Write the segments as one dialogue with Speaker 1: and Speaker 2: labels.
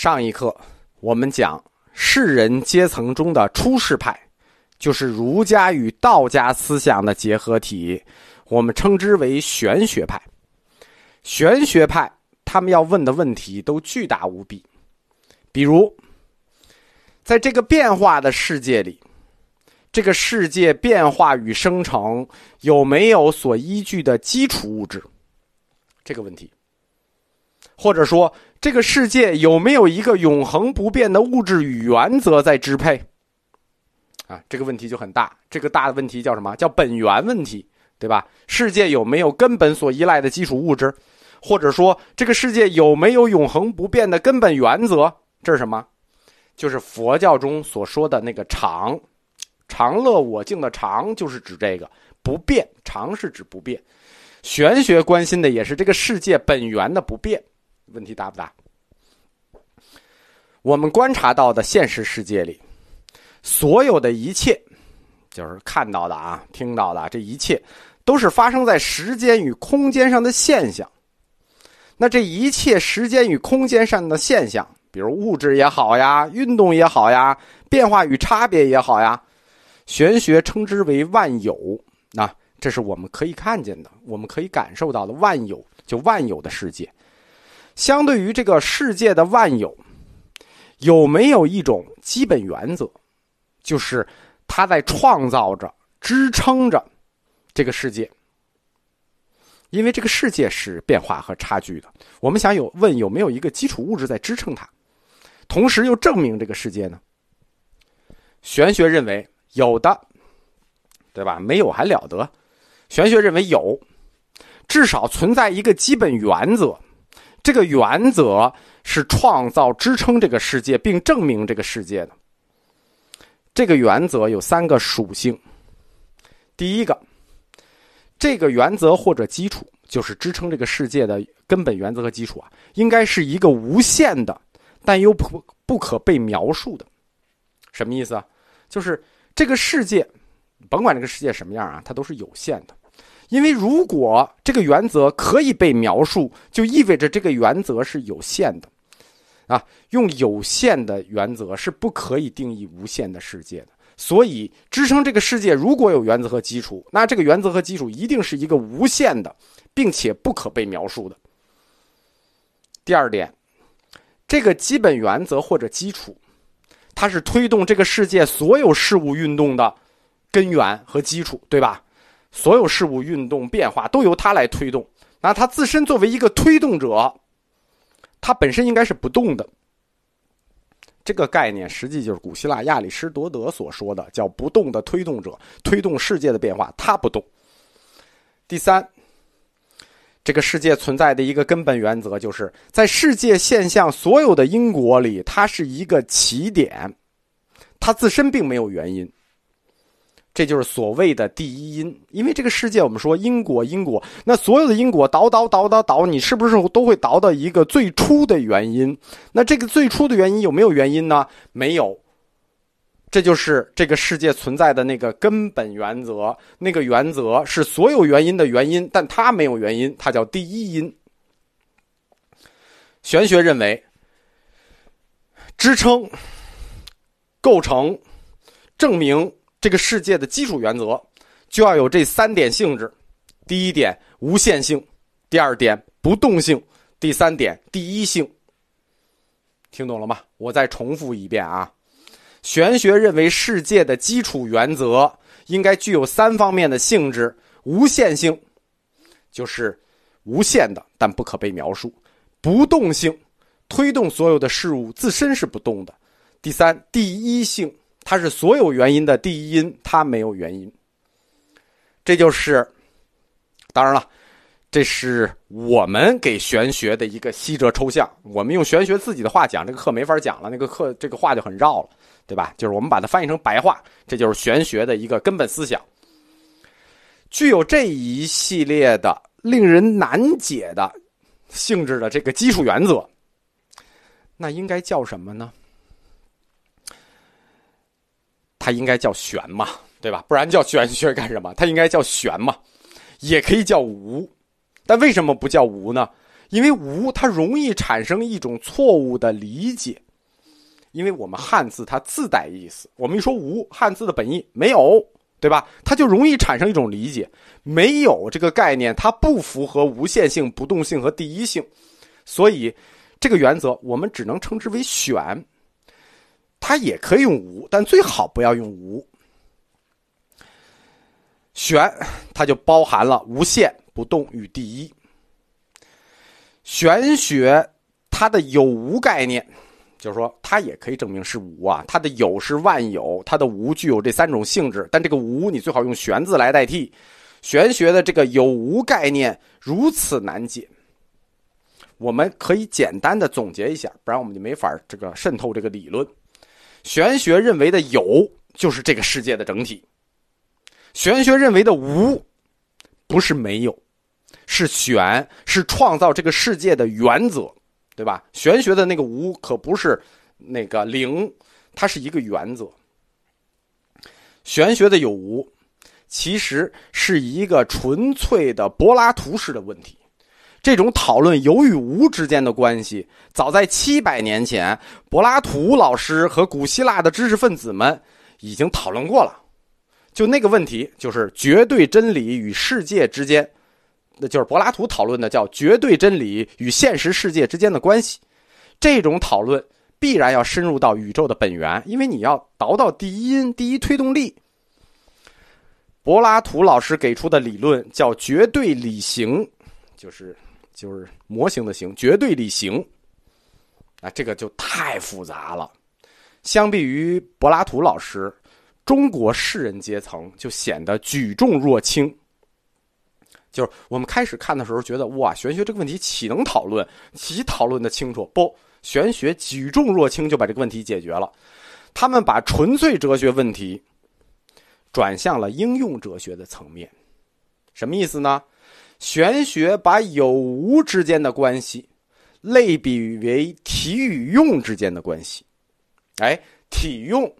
Speaker 1: 上一课我们讲士人阶层中的出世派，就是儒家与道家思想的结合体，我们称之为玄学派。玄学派他们要问的问题都巨大无比，比如，在这个变化的世界里，这个世界变化与生成有没有所依据的基础物质？这个问题，或者说。这个世界有没有一个永恒不变的物质与原则在支配？啊，这个问题就很大。这个大的问题叫什么？叫本源问题，对吧？世界有没有根本所依赖的基础物质？或者说，这个世界有没有永恒不变的根本原则？这是什么？就是佛教中所说的那个常，常乐我净的常，就是指这个不变。常是指不变。玄学关心的也是这个世界本源的不变。问题大不大？我们观察到的现实世界里，所有的一切，就是看到的啊、听到的这一切，都是发生在时间与空间上的现象。那这一切时间与空间上的现象，比如物质也好呀，运动也好呀，变化与差别也好呀，玄学称之为万有。那这是我们可以看见的，我们可以感受到的万有，就万有的世界。相对于这个世界的万有，有没有一种基本原则，就是它在创造着、支撑着这个世界？因为这个世界是变化和差距的，我们想有问有没有一个基础物质在支撑它，同时又证明这个世界呢？玄学认为有的，对吧？没有还了得？玄学认为有，至少存在一个基本原则。这个原则是创造、支撑这个世界，并证明这个世界的。这个原则有三个属性。第一个，这个原则或者基础，就是支撑这个世界的根本原则和基础啊，应该是一个无限的，但又不不可被描述的。什么意思啊？就是这个世界，甭管这个世界什么样啊，它都是有限的。因为如果这个原则可以被描述，就意味着这个原则是有限的，啊，用有限的原则是不可以定义无限的世界的。所以，支撑这个世界如果有原则和基础，那这个原则和基础一定是一个无限的，并且不可被描述的。第二点，这个基本原则或者基础，它是推动这个世界所有事物运动的根源和基础，对吧？所有事物运动变化都由它来推动，那它自身作为一个推动者，它本身应该是不动的。这个概念实际就是古希腊亚里士多德所说的，叫不动的推动者，推动世界的变化，它不动。第三，这个世界存在的一个根本原则，就是在世界现象所有的因果里，它是一个起点，它自身并没有原因。这就是所谓的第一因，因为这个世界我们说因果因果，那所有的因果倒倒倒倒倒，你是不是都会倒到一个最初的原因？那这个最初的原因有没有原因呢？没有，这就是这个世界存在的那个根本原则，那个原则是所有原因的原因，但它没有原因，它叫第一因。玄学认为，支撑、构成、证明。这个世界的基础原则就要有这三点性质：第一点无限性，第二点不动性，第三点第一性。听懂了吗？我再重复一遍啊！玄学认为世界的基础原则应该具有三方面的性质：无限性，就是无限的，但不可被描述；不动性，推动所有的事物自身是不动的；第三，第一性。它是所有原因的第一因，它没有原因。这就是，当然了，这是我们给玄学的一个西哲抽象。我们用玄学自己的话讲，这个课没法讲了，那个课这个话就很绕了，对吧？就是我们把它翻译成白话，这就是玄学的一个根本思想。具有这一系列的令人难解的性质的这个基础原则，那应该叫什么呢？它应该叫玄嘛，对吧？不然叫玄学干什么？它应该叫玄嘛，也可以叫无。但为什么不叫无呢？因为无它容易产生一种错误的理解，因为我们汉字它自带意思，我们一说无，汉字的本意没有，对吧？它就容易产生一种理解，没有这个概念，它不符合无限性、不动性和第一性，所以这个原则我们只能称之为选。它也可以用无，但最好不要用无。玄，它就包含了无限、不动与第一。玄学它的有无概念，就是说它也可以证明是无啊。它的有是万有，它的无具有这三种性质，但这个无你最好用玄字来代替。玄学的这个有无概念如此难解，我们可以简单的总结一下，不然我们就没法这个渗透这个理论。玄学认为的有就是这个世界的整体，玄学认为的无不是没有，是玄是创造这个世界的原则，对吧？玄学的那个无可不是那个零，它是一个原则。玄学的有无其实是一个纯粹的柏拉图式的问题。这种讨论有与无之间的关系，早在七百年前，柏拉图老师和古希腊的知识分子们已经讨论过了。就那个问题，就是绝对真理与世界之间，那就是柏拉图讨论的，叫绝对真理与现实世界之间的关系。这种讨论必然要深入到宇宙的本源，因为你要倒到第一因、第一推动力。柏拉图老师给出的理论叫绝对理型，就是。就是模型的形，绝对理型，啊，这个就太复杂了。相比于柏拉图老师，中国士人阶层就显得举重若轻。就是我们开始看的时候，觉得哇，玄学这个问题岂能讨论？岂讨论的清楚？不，玄学举重若轻就把这个问题解决了。他们把纯粹哲学问题转向了应用哲学的层面，什么意思呢？玄学把有无之间的关系类比为体与用之间的关系，哎，体用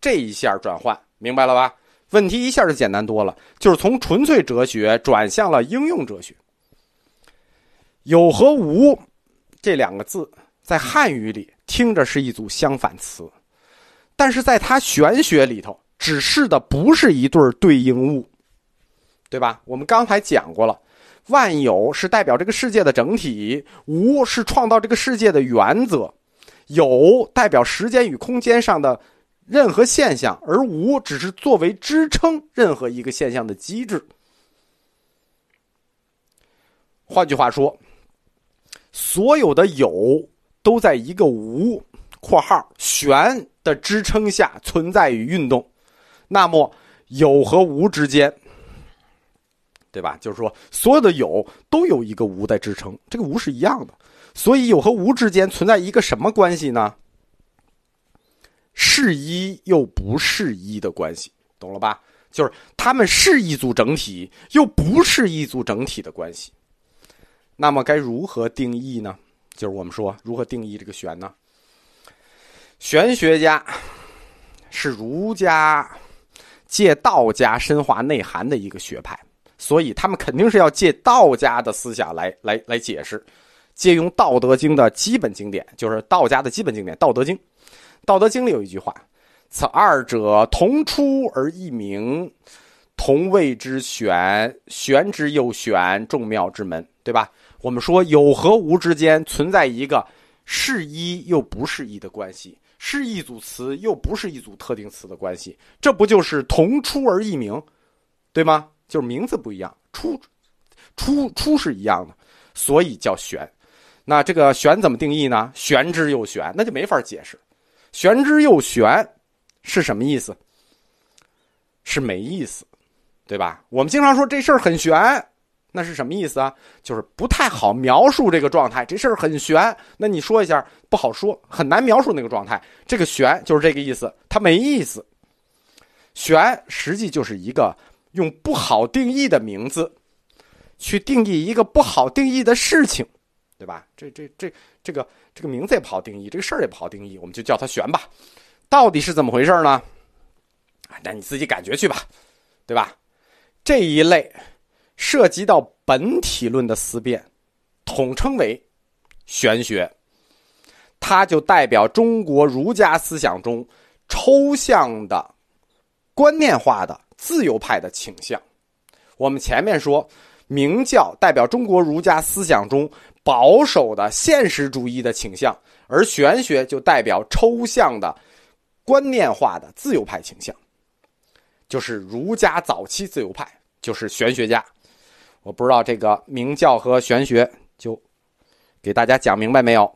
Speaker 1: 这一下转换明白了吧？问题一下就简单多了，就是从纯粹哲学转向了应用哲学。有和无这两个字在汉语里听着是一组相反词，但是在他玄学里头指示的不是一对对应物。对吧？我们刚才讲过了，万有是代表这个世界的整体，无是创造这个世界的原则，有代表时间与空间上的任何现象，而无只是作为支撑任何一个现象的机制。换句话说，所有的有都在一个无（括号玄）的支撑下存在与运动，那么有和无之间。对吧？就是说，所有的有都有一个无在支撑，这个无是一样的。所以有和无之间存在一个什么关系呢？是一又不是一的关系，懂了吧？就是他们是一组整体，又不是一组整体的关系。那么该如何定义呢？就是我们说如何定义这个玄呢？玄学家是儒家借道家深化内涵的一个学派。所以他们肯定是要借道家的思想来来来解释，借用《道德经》的基本经典，就是道家的基本经典《道德经》。《道德经》里有一句话：“此二者，同出而异名，同谓之玄。玄之又玄，众妙之门。”对吧？我们说有和无之间存在一个是一又不是一的关系，是一组词又不是一组特定词的关系，这不就是同出而异名，对吗？就是名字不一样，出，出出是一样的，所以叫玄。那这个玄怎么定义呢？玄之又玄，那就没法解释。玄之又玄是什么意思？是没意思，对吧？我们经常说这事儿很玄，那是什么意思啊？就是不太好描述这个状态。这事儿很玄，那你说一下不好说，很难描述那个状态。这个玄就是这个意思，它没意思。玄实际就是一个。用不好定义的名字，去定义一个不好定义的事情，对吧？这这这这个这个名字也不好定义，这个事儿也不好定义，我们就叫它玄吧。到底是怎么回事呢？那你自己感觉去吧，对吧？这一类涉及到本体论的思辨，统称为玄学，它就代表中国儒家思想中抽象的、观念化的自由派的倾向。我们前面说，明教代表中国儒家思想中保守的现实主义的倾向，而玄学就代表抽象的、观念化的自由派倾向，就是儒家早期自由派，就是玄学家。我不知道这个明教和玄学就给大家讲明白没有？